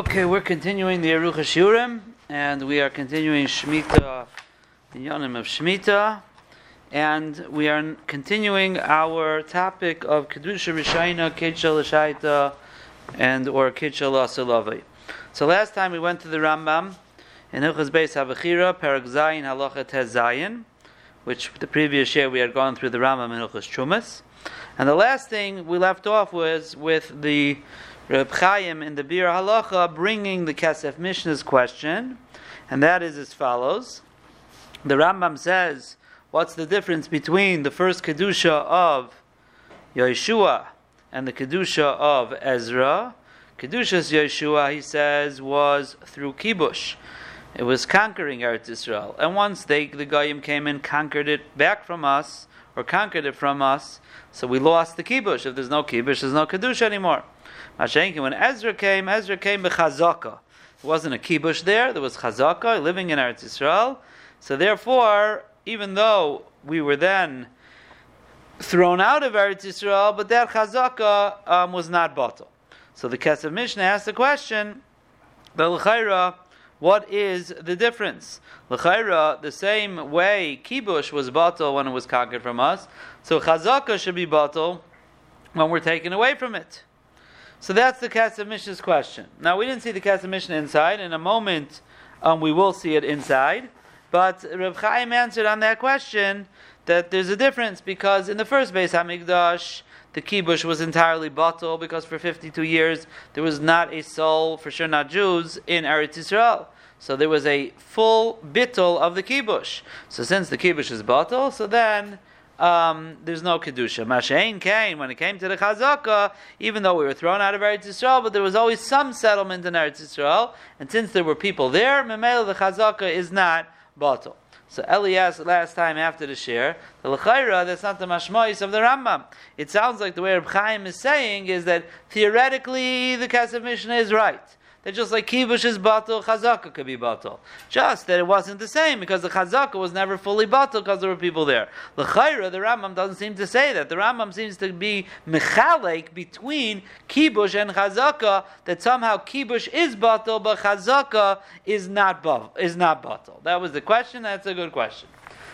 Okay, we're continuing the Aruch Shurim, and we are continuing Shemitah, the Yonim of Shemitah, and we are continuing our topic of Kedusha Rishayna, Kitchel Shaita, and or Kitchel Asalavai. So last time we went to the Rambam in Hilchas Beis Habechira, Perak Zayin Halacha Tez Zayin, which the previous year we had gone through the Rambam in Hilchas Chumas. And the last thing we left off was with the Reb Chaim in the Bir Halacha bringing the Kesef Mishnah's question, and that is as follows. The Rambam says, what's the difference between the first Kedusha of Yehoshua and the Kedusha of Ezra? Kedusha's Yehoshua, he says, was through Kibush. It was conquering Eretz Israel. And once they, the Goyim came and conquered it back from us, or conquered it from us, so we lost the Kibush. If there's no Kibush, there's no Kedusha anymore. Mashenkin, when Ezra came, Ezra came b'chazaka. There wasn't a kibush there, there was chazaka, living in Eretz Yisrael. So therefore, even though we were then thrown out of Eretz Yisrael, but that chazaka um, was not batal. So the Kesef Mishnah asked the question, the l'chayra, what is the difference? L'chayra, the same way kibush was batal when it was conquered from us, so chazaka should be batal when we're taken away from it. So that's the Kesef Mishnah's question. Now we didn't see the Kesef Mishnah inside. In a moment, um, we will see it inside. But Reb Chaim answered on that question that there's a difference because in the first Beis Hamikdash, the kibush was entirely bottle because for 52 years there was not a soul, for sure not Jews, in Eretz Yisrael. So there was a full bittul of the kibush. So since the kibush is bottle, so then um, there's no kedusha. Mashain came when it came to the chazaka, even though we were thrown out of Eretz Yisrael, but there was always some settlement in Eretz Yisrael, and since there were people there, memela the chazaka is not batal. So Eli asked last time after the share, the lechaira, that's not the mashmois of the Rambam. It sounds like the way Reb Chaim is saying is that theoretically the Kesef Mishnah is right that just like kibush is batal, chazaka could be batal. Just that it wasn't the same because the chazaka was never fully batal because there were people there. The chayra, the Rambam doesn't seem to say that. The Rambam seems to be mechalek between kibush and chazaka that somehow kibush is batal, but chazaka is not is not batal. That was the question. That's a good question.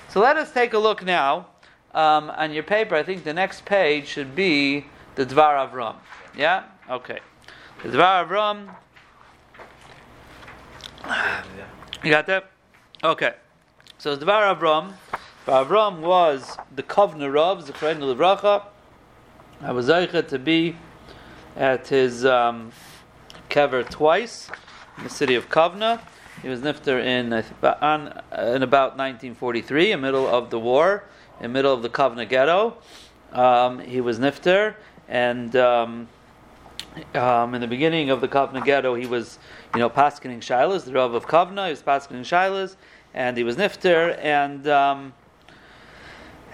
So let us take a look now um, on your paper. I think the next page should be the Dvar Avram. Yeah. Okay. The Dvar Avram you got that? Okay. So Dvar Avram, Avram was the Kovner of Zechrein Levracha. I was Zeichet to be at his um, kever twice in the city of Kovna. He was nifter in, on, in about 1943, in the middle of the war, in middle of the Kovna ghetto. Um, he was nifter, and um, um, in the beginning of the Kovna ghetto, he was, you know, paskening shilas, the Rav of Kovna, he was paskening shilas, and he was nifter, and um,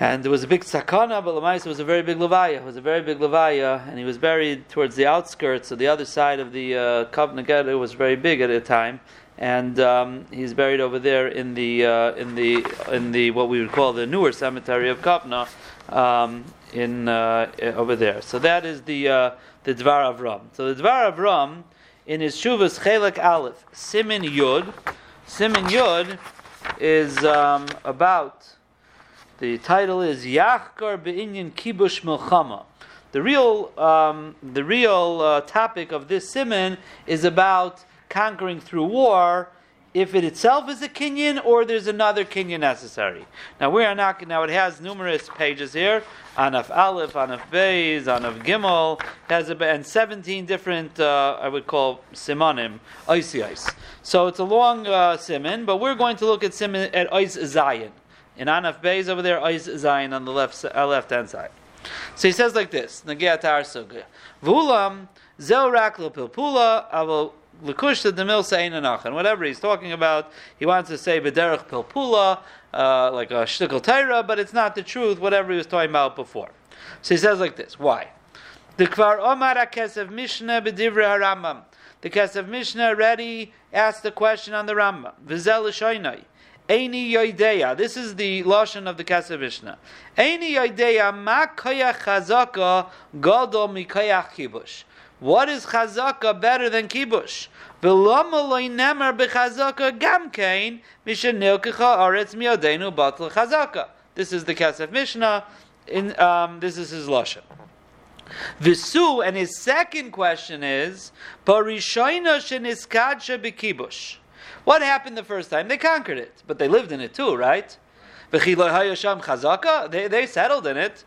and there was a big sakana, but Lamais was a very big levaya. It was a very big levaya, and he was buried towards the outskirts, so the other side of the uh, Kovna ghetto was very big at the time, and um, he's buried over there in the uh, in the in the what we would call the newer cemetery of Kovna. Um, in uh, over there. So that is the uh, the Dvar Avram. So the Dvar Avram in his Shuvas Chelek Aleph Simin Yud. Simin Yud is um, about the title is Yachkar Be'inyan Kibush Milchama. The real um, the real uh, topic of this simin is about conquering through war if it itself is a kinyan or there's another kinyan necessary. Now we are not now it has numerous pages here. Anaf Aleph, Anaf Beis, Anaf Gimel, has a, and 17 different, uh, I would call simonim, icy ice. So it's a long uh, simon, but we're going to look at simon at ice Zion. In Anaf Beis over there, ice Zion on the left uh, left hand side. So he says like this: Nagia Tar Sugya. Vulam Zel Raklo Pilpula Aval Lekush the Demil Sein and whatever he's talking about, he wants to say Bederach Pilpula, uh, like a shtickle Taira, but it's not the truth, whatever he was talking about before. So he says like this. Why? The Kvar Omar Kesef Mishnah B'divrei HaRambam. The Kesef Mishnah already asked the question on the Rambam. V'zel Shoinai. Eini Yoideya. This is the lashon of the Kesef Mishnah. Eini Yoideya ma koyach chazaka gadol mi koyach kibush. What is chazaka better than kibush? This is the Kesef Mishnah. In um, this is his lashon. Visu, and his second question is. What happened the first time? They conquered it, but they lived in it too, right? They, they settled in it.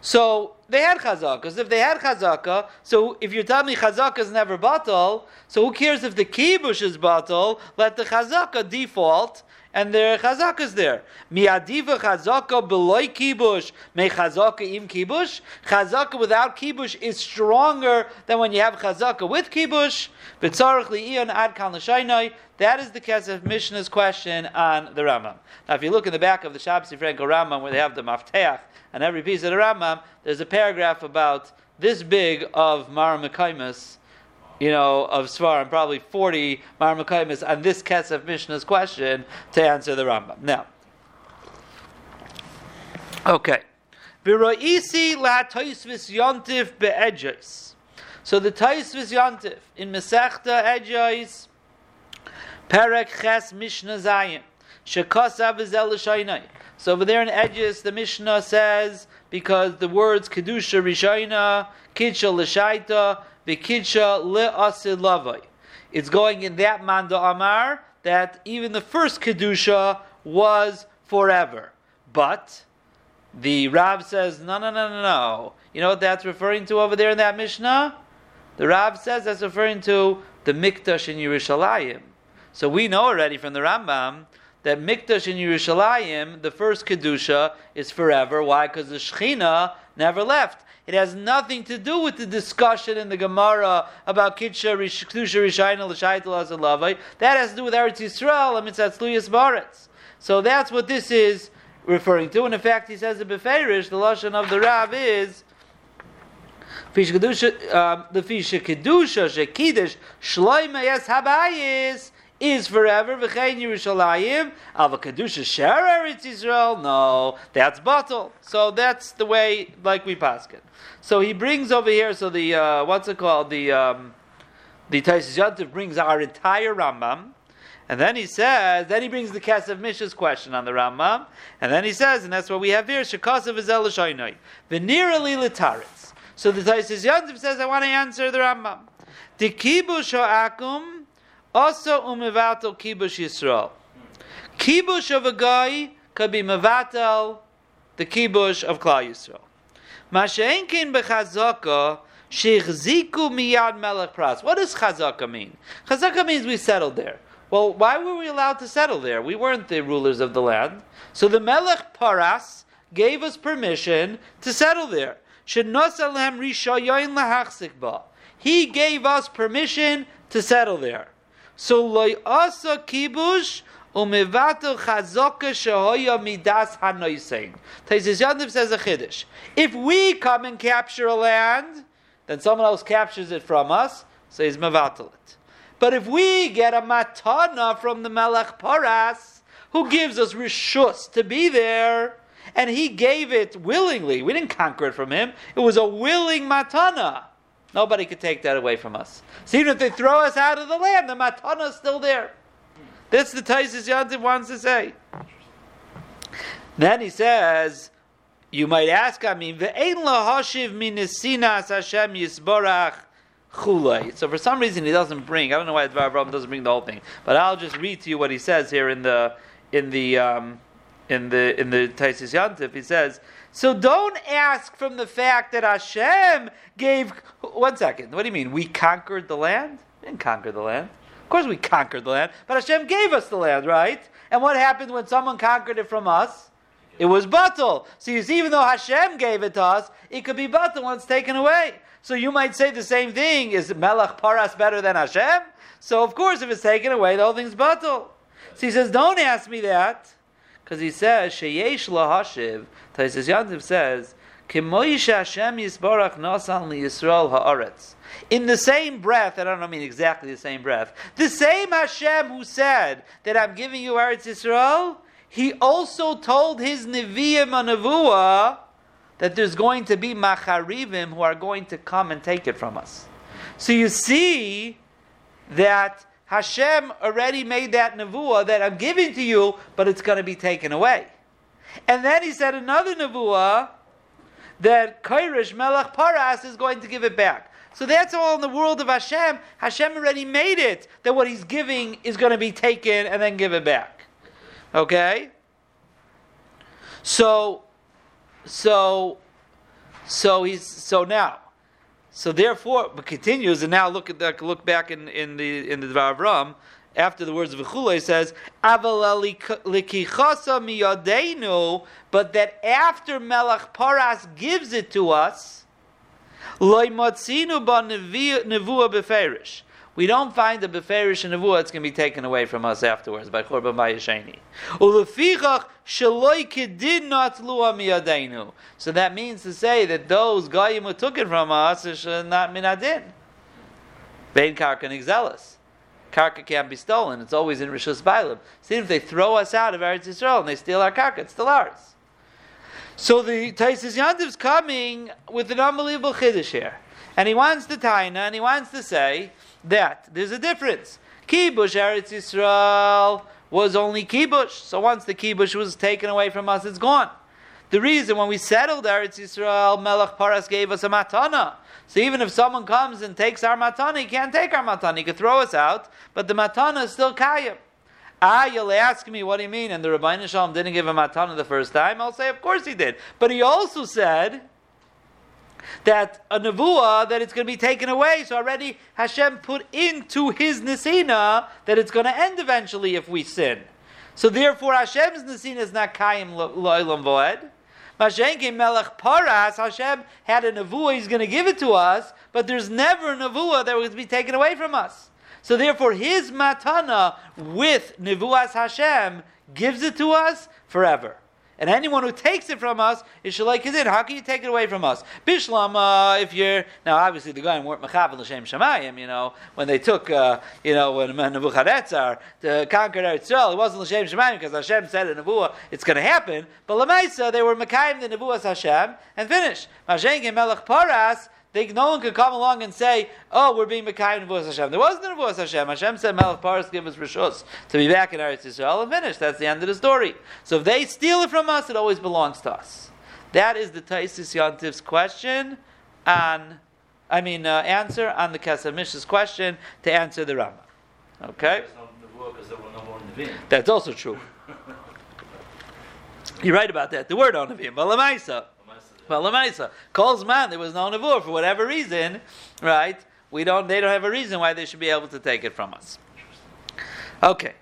So they had chazaka. If they had chazaka, so if you're telling me chazaka is never batal, so who cares if the kibush is batal? Let the chazaka default, and the chazaka is there. Miadiva chazaka beloy kibush, may chazaka im kibush. Chazaka without kibush is stronger than when you have chazaka with kibush. V'tzarich li'ion ad kan That is the Kesef Mishnah's question on the Rambam. Now, if you look in the back of the Shabse Frankel Rambam, where they have the mafteach, and every piece of the Rambam, there's a paragraph about this big of Mar Mekaimus, you know, of Svarim, probably 40 Mar Mekaimus on this Kesef Mishnah's question to answer the Rambam. Now, okay. V'ro'isi la toisvis yontif be'edjos. So the toisvis yontif in Mesechta Edjos, Perek Ches Mishnah Zayin, Shekosav L'shaynai. So over there in Edges, the Mishnah says because the words kedusha rishayna, kidsha l'shaita, v'kidsha le'asid lavai. It's going in that manda amar that even the first kedusha was forever, but the Rav says no, no, no, no, no. You know what that's referring to over there in that Mishnah? The Rav says that's referring to the Mikdash in Yerushalayim. So we know already from the Rambam that Mikdash in Yerushalayim, the first Kedusha, is forever. Why? Because the Shechina never left. It has nothing to do with the discussion in the Gemara about Kedusha Rishayna L'Shaitel Azalavai. That has to do with Eretz Yisrael and Mitzvah Baretz. So that's what this is referring to. And in fact, he says in Beferish, the Lashon of the Rav is um, the Fisha Kedusha Shekidish Shloime Yes Habayis is forever. V'chein Yerushalayim al kedusha share Eretz Israel. No, that's bottle. So that's the way, like we pass it. So he brings over here. So the uh, what's it called? The um, the Taisus Yantiv brings our entire Rambam. And then he says, then he brings the Kesef Mish's question on the Rambam, and then he says, and that's what we have here, Shekasav is Elishainoi. Venerali litaritz. So the Taisus Yantiv says, I want to answer the Rambam. The kibush akum also umevatel kibush Yisrael. Kibush of a guy could be mevatel the kibush of Klal Yisrael. Masha'enkin bechazaka shechziku miyad melech pras. What does chazaka mean? Chazaka means we settled there. Well, why were we allowed to settle there? We weren't the rulers of the land. So the melech paras gave us permission to settle there. He gave us permission to settle there. So loy asa kibush umevato chazaka shehoya midas hanoisein. Taisis Yandiv says a chiddush. If we come and capture a land, then someone else captures it from us, so he's mevatel it. But if we get a matana from the Melech Paras, who gives us rishus to be there, and he gave it willingly, we didn't conquer it from him, it was a willing matana. Nobody could take that away from us. So even if they throw us out of the land, the matana is still there. That's the Taisus Yantiv wants to say. Then he says, you might ask, I mean, ve'ein lahashiv minisinas Hashem yisborach chulay. So for some reason he doesn't bring. I don't know why Dvar Abraham doesn't bring the whole thing, but I'll just read to you what he says here in the in the um, in the in the Taisus Yantiv. He says so don't ask from the fact that Hashem gave. One second. What do you mean? We conquered the land? We didn't conquer the land. Of course we conquered the land, but Hashem gave us the land, right? And what happened when someone conquered it from us? It was batal. So you see, even though Hashem gave it to us, it could be batal when it's taken away. So you might say the same thing: Is Melech Paras better than Hashem? So of course, if it's taken away, the whole thing's batal. So he says, don't ask me that, because he says sheyesh lahashiv Taisus Yantiv says, Hashem Yisbarach Nasan Yisrael Haaretz. In the same breath, I don't mean exactly the same breath, the same Hashem who said that I'm giving you Eretz Yisrael, he also told his Nevi'im Nevuah that there's going to be Macharivim who are going to come and take it from us. So you see that Hashem already made that nevuah that I'm giving to you, but it's going to be taken away. And then he said another nevuah that Kairish Melech Paras is going to give it back. So that's all in the world of Hashem. Hashem already made it that what he's giving is going to be taken and then give it back. Okay? So, so, so he's so now, so therefore, it continues and now look at. Look back in, in the in the Dvar Avram after the words of V'chule says, but that after Melech Paras gives it to us, we don't find the beferish and nevuah that's going to be taken away from us afterwards by Korban Bayasheni. So that means to say that those goyim who took it from us is not minadin. Bein karka nigzelis karka can't be stolen. It's always in Rishus Bailam. See, if they throw us out of Eretz Yisrael and they steal our karka, it's still ours. So the Taisis Yantiv's coming with an unbelievable chiddush here. And he wants to taina, and he wants to say that there's a difference. Kibush Eretz Yisrael was only kibush. So once the kibush was taken away from us, it's gone. The reason when we settled Eretz Yisrael, Melech Paras gave us a matana. So even if someone comes and takes our matana, he can't take our matana. He could throw us out, but the matana is still kayim. Ah, you'll ask me, what do you mean? And the Ribono Shel Olam didn't give a matana the first time. I'll say, of course he did. But he also said that a nevuah that it's going to be taken away. So already Hashem put into his nesina that it's going to end eventually if we sin. So therefore Hashem's nesina is not kayim lo'ilam voed. Mashenke Melech Paras, Hashem had a nevuah, He's going to give it to us, but there's never a nevuah that was to be taken away from us. So therefore, His matana with nevuas Hashem gives it to us forever. And anyone who takes it from us is kizin. How can you take it away from us? Bishlam, uh, if you're now obviously the guy weren't mechavel l'shem shemayim. You know when they took, uh, you know when Nebuchadnezzar to conquer Israel, it wasn't l'shem shemayim because Hashem said in Nebuah it's going to happen. But lemaisa they were mekayim the Nebuahs Hashem and finish. Mashengi melech paras they, no one could come along and say, "Oh, we're being Mekayim Nevuas Hashem." There wasn't a Nevuas Hashem. Hashem said, "Melech Paras give us rishus to be back in Eretz Yisrael and finish." That's the end of the story. So if they steal it from us, it always belongs to us. That is the Taisis Yantiv's question on, I mean, uh, answer on the Kesef Mishnah's question to answer the Rama. Okay. That's also true. You're right about that. The word on Nevi'im, but Lamaisa. Well, Lamaisa calls man. There was no nevuah for whatever reason, right? We don't. They don't have a reason why they should be able to take it from us. Okay,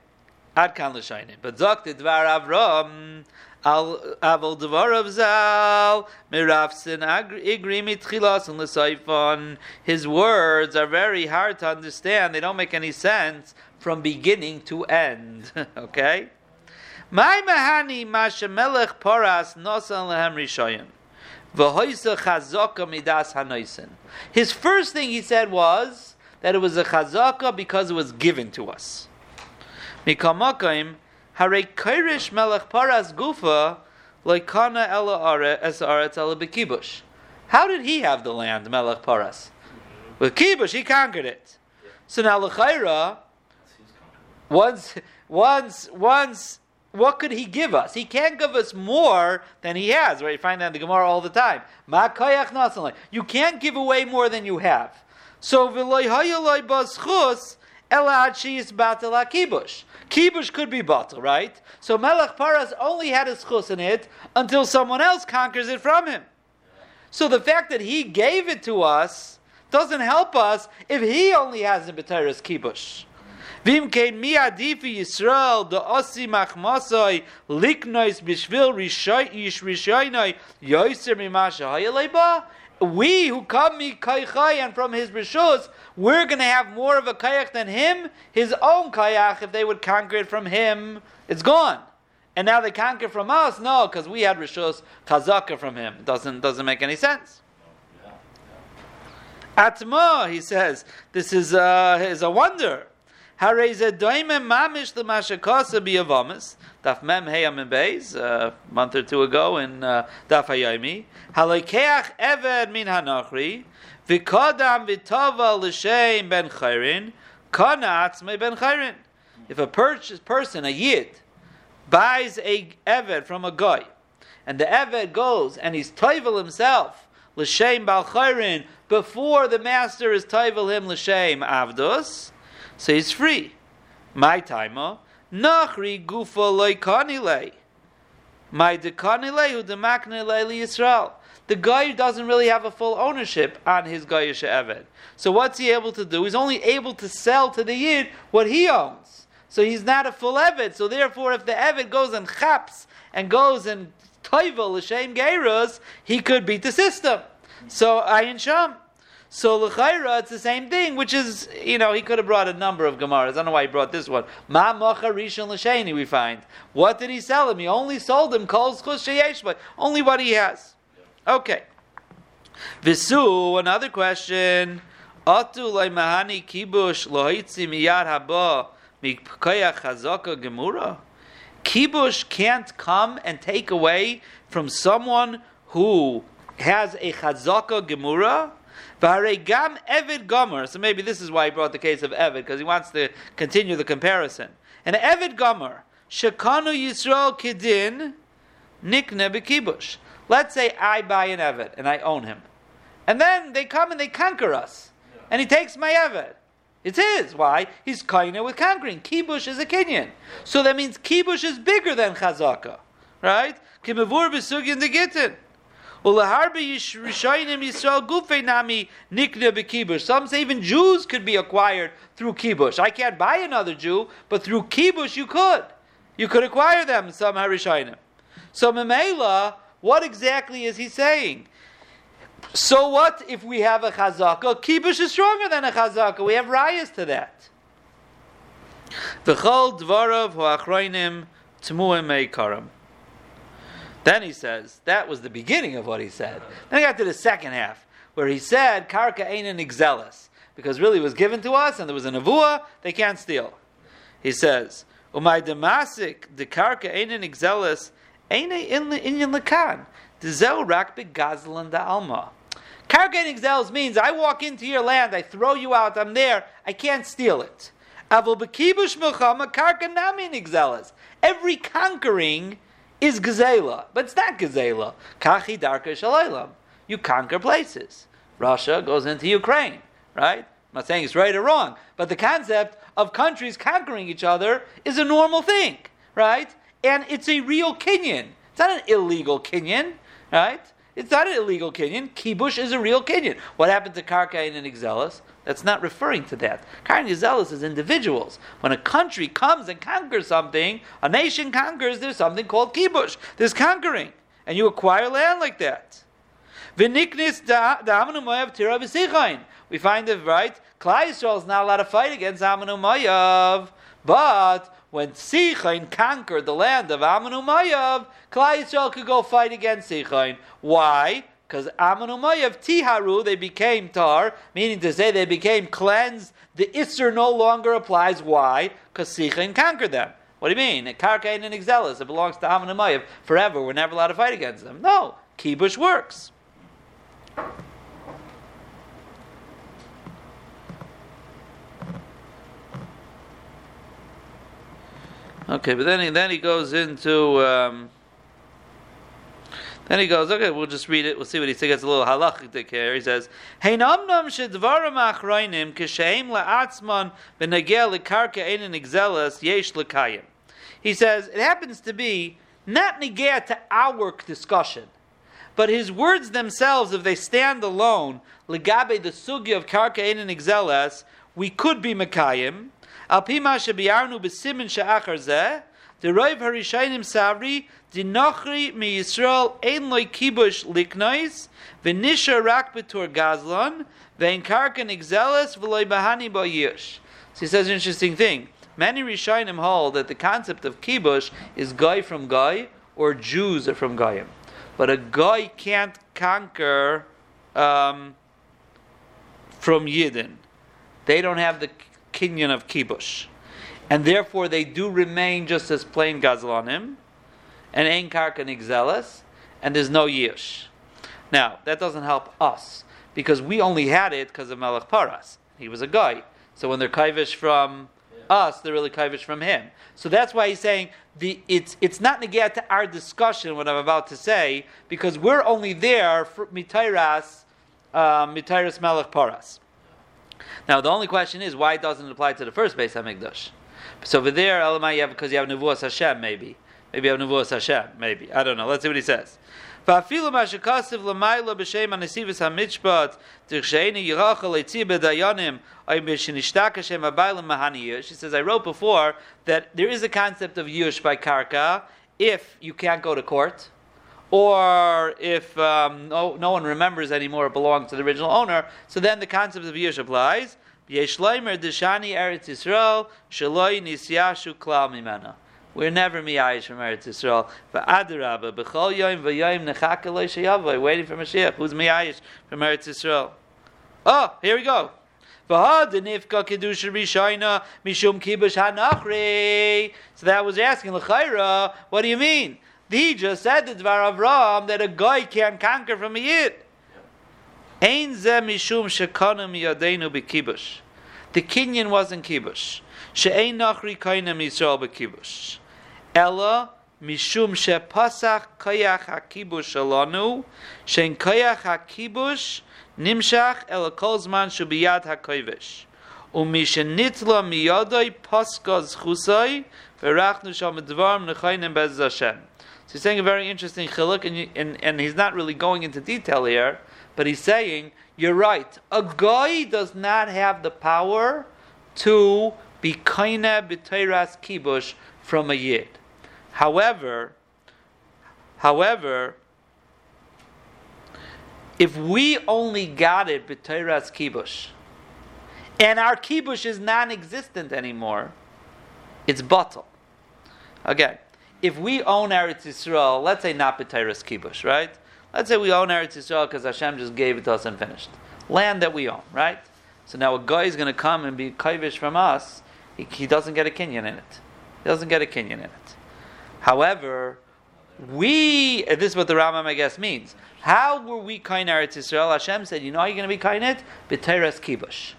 ad kan l'shaynim. But zok the dvar Avram al aval dvar of zal mirafsin igri mitchilas and l'saifon. His words are very hard to understand. They don't make any sense from beginning to end. okay. My mahani mashamelech poras nosan lehem rishoyim. His first thing he said was that it was a chazaka because it was given to us. Mikamakim, hare kairish melech paras gufa loikana ela es aretz ela bekibush. How did he have the land, melech paras? With kibush, he conquered it. So now lechaira, once, once, once what could he give us? He can't give us more than he has. Right? You find that in the Gemara all the time. You can't give away more than you have. So Kibush could be bottle, right? So Melech Paras only had his chus in it until someone else conquers it from him. So the fact that he gave it to us doesn't help us if he only has the B'teres Kibush. Vim kein mi adifi Yisrael the osi liknois bishvil rishoy ish rishoynoi yoiser mimasha hayaleba. We who come mi kaychay and from his rishus, we're going to have more of a kayak than him. His own kayak, if they would conquer it from him, it's gone. And now they conquer from us? No, because we had rishus chazaka from him. Doesn't doesn't make any sense. Atma, he says, this is, uh, is a wonder. Hareze doime mamish l'mashakasa biyavamis. Daf mem heyam in beis a month or two ago in uh, Daf Hayomi. Halekeach eved min hanachri V'kodam v'tova l'shem ben chayrin, kanatz me ben chayrin. If a person, a yid, buys a eved from a guy, and the eved goes and he's toivel himself, l'shem bal chayrin, before the master is toivel him l'shem avdos, so he's free. My timer, nachri gufa loy kanile. My dekanile hu demaknile li Yisrael the guy doesn't really have a full ownership on his Goyish Eved. So what's he able to do? He's only able to sell to the Yid what he owns. So he's not a full Eved. So therefore, if the Eved goes and chaps and goes and toivel l'shem geirus, he could beat the system. So ayin sham. So l'chayra, it's the same thing, which is you know he could have brought a number of gemaras. I don't know why he brought this one. Ma mocha rishon l'sheni. We find what did he sell him? He only sold him kol but only what he has. Okay. Visu, another question. Atu mahani kibush lohitzi miyad haba mikaya chazaka gemura. Kibush can't come and take away from someone who has a chazaka gemura. Gam Evid Gomer. So maybe this is why he brought the case of Evid, because he wants to continue the comparison. And Evid Gomer, Shekanu Yisrael Kidin, Nikne Bekibush. Let's say I buy an Eved and I own him. And then they come and they conquer us. And he takes my Eved. It's his. Why? He's kaina with conquering. Kibush is a Kenyan. So that means Kibush is bigger than Chazaka. Right? Kimavur besugin de gittin. Some say even Jews could be acquired through kibush. I can't buy another Jew, but through kibush you could. You could acquire them, some harishainim. So Memela, what exactly is he saying? So what if we have a chazaka? Kibush is stronger than a chazaka. We have rayas to that. V'chol dvarav ho'achroinim tmuim meikaram. Then he says, that was the beginning of what he said. Then he got to the second half, where he said, Karka ain't an exelis, because really it was given to us, and there was a nevuah, they can't steal. He says, Umay demasik, the karka ain't an exelis, Eine inyan lekan. Dezel rak begazlan da alma. Kargating zels means I walk into your land, I throw you out, I'm there, I can't steal it. Avol bekibush nigzelas. Every conquering is gazela, but it's not gazela. Kachi darka shalaylam. You conquer places. Russia goes into Ukraine, right? I'm not saying it's right or wrong, but the concept of countries conquering each other is a normal thing, right? and it's a real Kenyan. It's not an illegal Kenyan, right? It's not an illegal Kenyan. Kibush is a real Kenyan. What happened to Karkain and Exelis? That's not referring to that. Karkain and Exelis is individuals. When a country comes and conquers something, a nation conquers, there's something called Kibush. There's conquering. And you acquire land like that. We find it right. Klai Yisrael is not allowed to fight against Mayav, but when Sichain conquered the land of Ammon Umayyav, Klai Yisrael could go fight against Sichain. Why? Because Ammon Umayyav Tiharu, they became tar, meaning to say they became cleansed. The Isser no longer applies. Why? Because Sichain conquered them. What do you mean? Karkain and Exelis, it belongs to Ammon Umayyav forever. We're never allowed to fight against them. No, Kibush works. Okay, but then he, then he goes into. Um, then he goes, okay, we'll just read it. We'll see what he says. Gets a little halachic here. He says, "Hey namnam shedvarim achroinim kisheim la'atzman v'nagel lekarka einin exelas yesh lekayim." He says it happens to be not negea to our discussion, but his words themselves, if they stand alone, legabe the sugi of karka einin exelas, we could be mekayim. Al pima shebiarnu besimin she'achar zeh, the Rav Harishainim Savri, Dinachri mi Yisrael ein loy kibush liknois, v'nisha rak betur gazlon, v'ein karkan exelis v'loy bahani bo yish. So he says an interesting thing. Many Rishainim hold that the concept of kibush is guy from guy, or Jews are from Goyim. But a guy can't conquer um, from Yidden. They don't have the kinyan of kibush. And therefore they do remain just as plain gazlanim, and ein karka nigzelas, and there's no yish. Now, that doesn't help us, because we only had it because of Melech Paras. He was a guy. So when they're kaivish from us, they're really kaivish from him. So that's why he's saying the it's it's not negat to our discussion what I'm about to say because we're only there for mitayras um, mitayras melech paras. Now the only question is why it doesn't it apply to the first Beis Hamikdash? So over there, Elamai, you have because you have nevuas Hashem, maybe. Maybe you have nevuas Hashem, maybe. I don't know. Let's see what he sasays. ואפילו מה שכסף למעלה בשם הנסיבס המשפט, דרשייני ירחל ליצי בדיינים, או שנשתק השם הביילים מהניוש. She says, I wrote before that there is a concept of yush by karka if you can't go to court, or if um, no, no one remembers anymore it belongs to the original owner, so then the concept of yush applies. Yesh leimer deshani eretz Yisrael, shaloi nisyashu klal mimena. We're never miyayish from Eretz Yisrael. V'adarabba, b'chol yoyim v'yoyim nechaka lo sheyavoy, waiting for Mashiach. Who's miyayish from Eretz Yisrael? Oh, here we go. So that was asking L'chaira, what do you mean? He just said the Dvar Avram that a guy can't conquer from a yid. Ein ze mishum shekanu miyadenu b'kibush. The Kenyan wasn't kibush. She'ein nachri kainem Yisrael b'kibush. Ella mishum shepasach kayach hakibush alanu, shein kayach hakibush nimshach ela kol zman shubiyad hakoivish. ומשניטלה מיודוי פסקה זכוסוי ורחנו שם דברם נחיינים בעז Hashem. So he's saying a very interesting chiluk, and, and, and he's not really going into detail here, but he's saying, you're right, a guy does not have the power to be kaina b'teiras kibush from a yid. However, however, if we only got it b'teiras kibush, and our kibush is non-existent anymore, it's bottle. Again, if we own Eretz Yisrael, let's say not b'teiras kibush, right? Let's say we own Eretz Yisrael because Hashem just gave it to us and finished. Land that we own, right? So now a guy is going to come and be kaivish from us. He, he doesn't get a kinyan in it. He doesn't get a kinyan in it. However, we, this is what the Rambam, I guess, means. How were we kain Eretz Yisrael? Hashem said, you know how you're going to be kain it? B'teres kibush.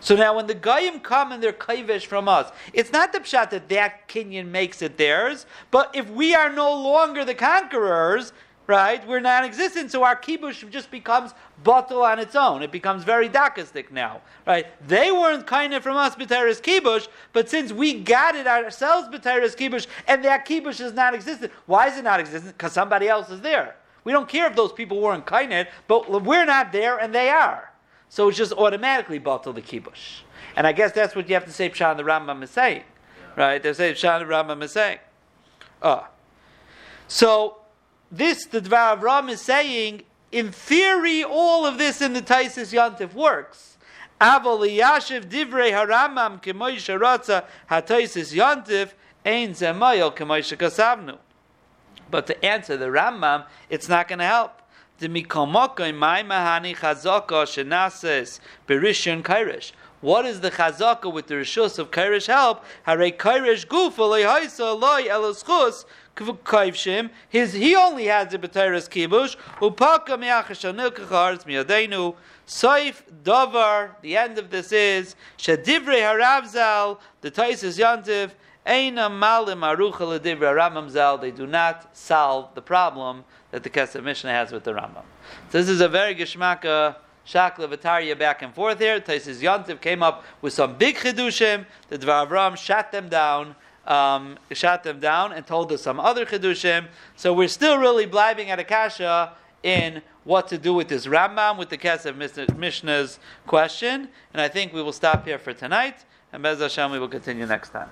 So now when the Goyim come and they're kaivish from us, it's not the pshat that that kinyan makes it theirs, but if we are no longer the conquerors, right? We're non-existent, so our kibush just becomes bottle on its own. It becomes very dakistic now, right? They weren't kind of from us b'teres kibush, but since we got it ourselves b'teres kibush, and that kibush is non-existent. why is it not existent? Because somebody else is there. We don't care if those people weren't kainet, but we're not there and they are. So it's just automatically bottle the kibush. And I guess that's what you have to say Pshan the Rambam is saying. Right? They say Pshan the Rambam is saying. Ah. So this, the Dvar Avram is saying, in theory, all of this in the Taisis Yantif works. Aval yashiv divrei haramam kemoy sharatza hataisis yantiv ein zemayel kemoy shekasavnu. But to answer the Rambam, it's not going to help. The mikomokoy my mahani chazaka shenases berishon kairish. What is the chazaka with the rishus of kairish help? Hare kairish gufa lehaisa loy eloschus kaivshim. His he only has the b'teres kibush. Upaka miachashanil kacharz miyadenu. Saif davar. The end of this is shadivrei haravzal. The taisis yantiv. Eina malim arucha ledivra Rambam Zal. They do not solve the problem that the Kesef Mishnah has with the Rambam. So this is a very geshmaka shakla v'tarya back and forth here. Taisis Yantiv came up with some big chidushim. The Dvar Avram shot them down. Um, shot them down and told us some other chidushim. So we're still really blibing at Akasha in what to do with this Rambam, with the Kesef Mishnah's question. And I think we will stop here for tonight. And Bez Hashem, we will continue next time.